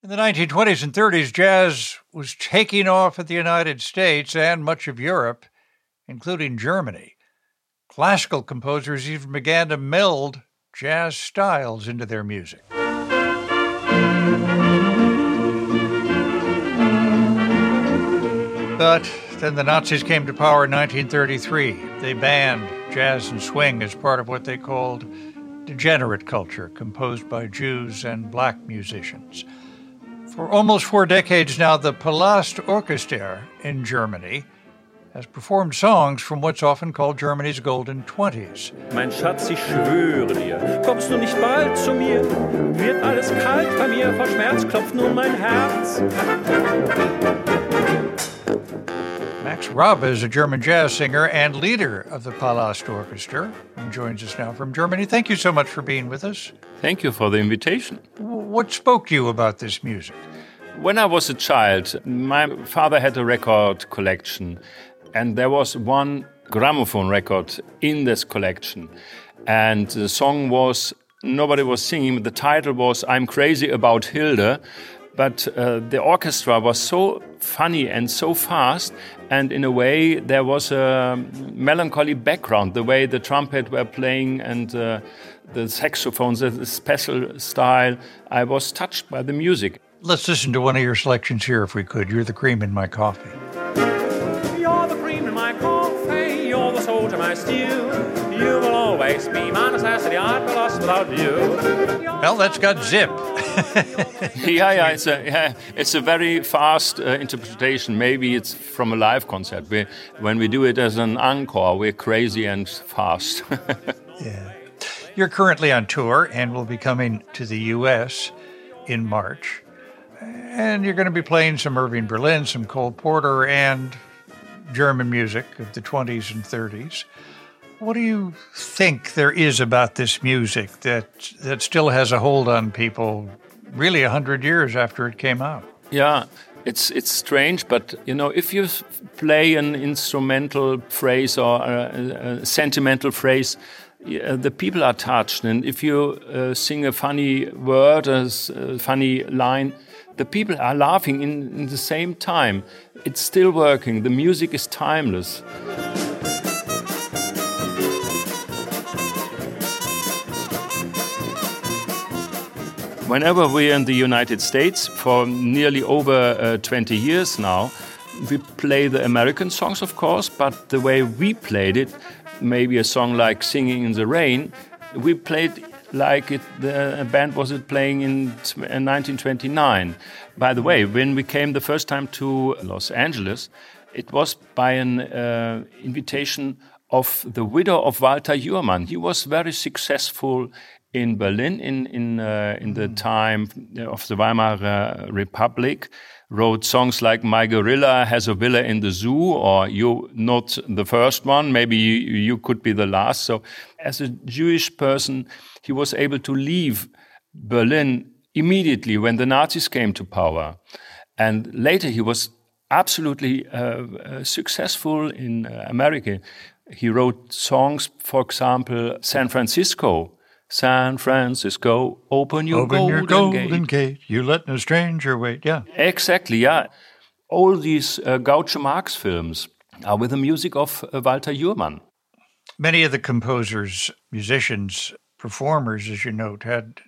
In the 1920s and 30s, jazz was taking off in the United States and much of Europe, including Germany. Classical composers even began to meld jazz styles into their music. But then the Nazis came to power in 1933. They banned jazz and swing as part of what they called degenerate culture, composed by Jews and black musicians. For almost four decades now, the Palast Orchester in Germany has performed songs from what's often called Germany's golden 20s. Mein Schatz, ich schwöre dir, kommst du nicht bald zu mir, wird alles kalt bei mir, vor Schmerz klopft nun mein Herz. Max Raabe is a German jazz singer and leader of the Palast Orchestra and joins us now from Germany. Thank you so much for being with us. Thank you for the invitation. What spoke you about this music? When I was a child, my father had a record collection, and there was one gramophone record in this collection. And the song was, nobody was singing, the title was I'm Crazy About Hilda. But uh, the orchestra was so funny and so fast, and in a way, there was a melancholy background, the way the trumpet were playing and uh, the saxophones, the special style. I was touched by the music. Let's listen to one of your selections here, if we could. You're the cream in my coffee. Coffee, you're the salt in my stew. You will always be my necessity, I'd be lost without you. Well, that's got zip. yeah, yeah, it's a yeah, it's a very fast uh, interpretation. Maybe it's from a live concert. We, when we do it as an encore, we're crazy and fast. yeah. You're currently on tour and will be coming to the U.S. in March. And you're going to be playing some Irving Berlin, some Cole Porter, and German music of the 20s and 30s. What do you think there is about this music that that still has a hold on people really 100 years after it came out? Yeah, it's it's strange, but you know, if you play an instrumental phrase or a, a sentimental phrase, the people are touched, and if you uh, sing a funny word, a, a funny line, the people are laughing in, in the same time. It's still working. The music is timeless. Whenever we're in the United States, for nearly over uh, 20 years now, we play the American songs, of course, but the way we played it, maybe a song like Singing in the Rain, we played like it, the band was it playing in 1929. By the way, when we came the first time to Los Angeles, it was by an uh, invitation of the widow of Walter Jurmann. He was very successful in Berlin in in uh, in the time of the Weimar uh, Republic. Wrote songs like "My Gorilla Has a Villa in the Zoo" or "You Not the First One." Maybe you, you could be the last. So, as a Jewish person, he was able to leave Berlin immediately when the Nazis came to power. And later he was absolutely uh, uh, successful in uh, America. He wrote songs, for example, San Francisco. San Francisco, open your open golden, your golden gate. gate. You let no stranger wait. Yeah. Exactly, yeah. All these uh, Groucho Marx films are with the music of uh, Walter Jurmann. Many of the composers, musicians, performers, as you note, had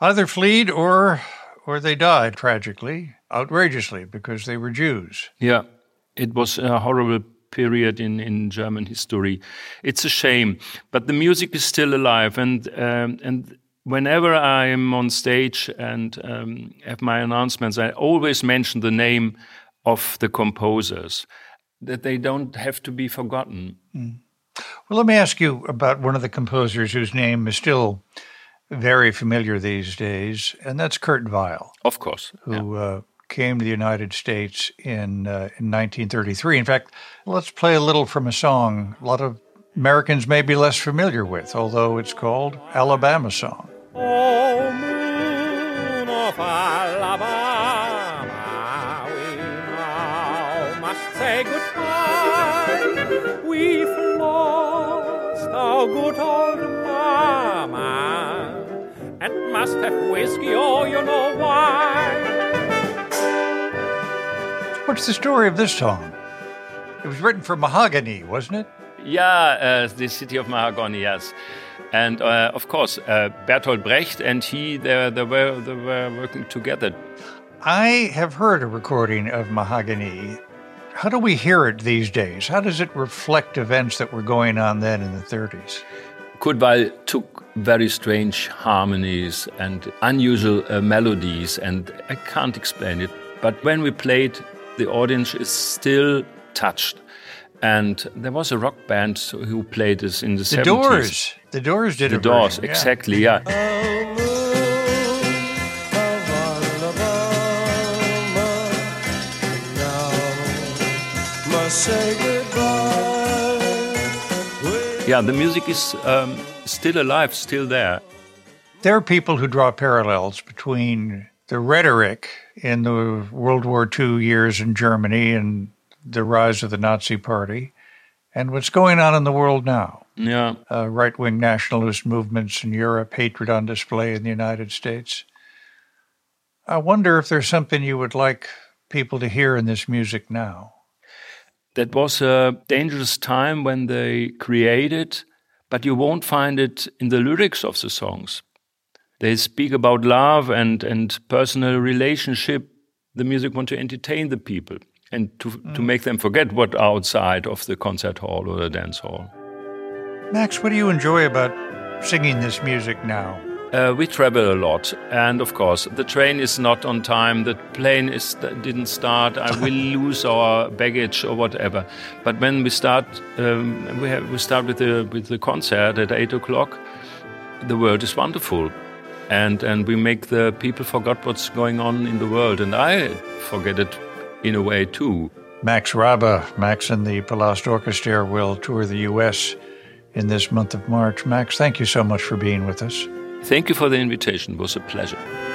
either fled or or they died tragically, outrageously, because they were Jews. Yeah, it was a horrible period in, in German history. It's a shame, but the music is still alive, and um, and whenever I'm on stage and um, have my announcements, I always mention the name of the composers, that they don't have to be forgotten. Mm. Well, let me ask you about one of the composers whose name is still very familiar these days, and that's Kurt Weill. Of course. Who yeah. uh, came to the United States in, uh, in 1933. In fact, let's play a little from a song a lot of Americans may be less familiar with, although it's called Alabama Song. Oh, moon of Alabama, we now must say goodbye. We've lost our good old mama and must have whiskey, oh, you know why. What's the story of this song? It was written for Mahagonny, wasn't it? Yeah, uh, the city of Mahagonny, yes. And uh, of course, uh, Bertolt Brecht and he, they, they, were, they were working together. I have heard a recording of Mahagonny. How do we hear it these days? How does it reflect events that were going on then in the 30s? Kurt took very strange harmonies and unusual uh, melodies, and I can't explain it. But when we played, the audience is still touched. And there was a rock band who played this in the, the 70s. Doors. The Doors did it. the Doors, version, yeah. exactly, yeah. Yeah, the music is um, still alive, still there. There are people who draw parallels between the rhetoric in the World War II years in Germany and the rise of the Nazi Party and what's going on in the world now. Yeah. Uh, right wing nationalist movements in Europe, hatred on display in the United States. I wonder if there's something you would like people to hear in this music now. That was a dangerous time when they created, but you won't find it in the lyrics of the songs. They speak about love and, and personal relationship. The music want to entertain the people and to, mm. to make them forget what outside of the concert hall or the dance hall. Max, what do you enjoy about singing this music now? Uh, we travel a lot, and of course, the train is not on time. The plane is didn't start. I will lose our baggage or whatever. But when we start, um, we have, we start with the with the concert at eight o'clock. The world is wonderful, and and we make the people forget what's going on in the world, and I forget it in a way too. Max Raabe, Max and the Palast Orchestra will tour the U.S. in this month of March. Max, thank you so much for being with us. Thank you for the invitation. It was a pleasure.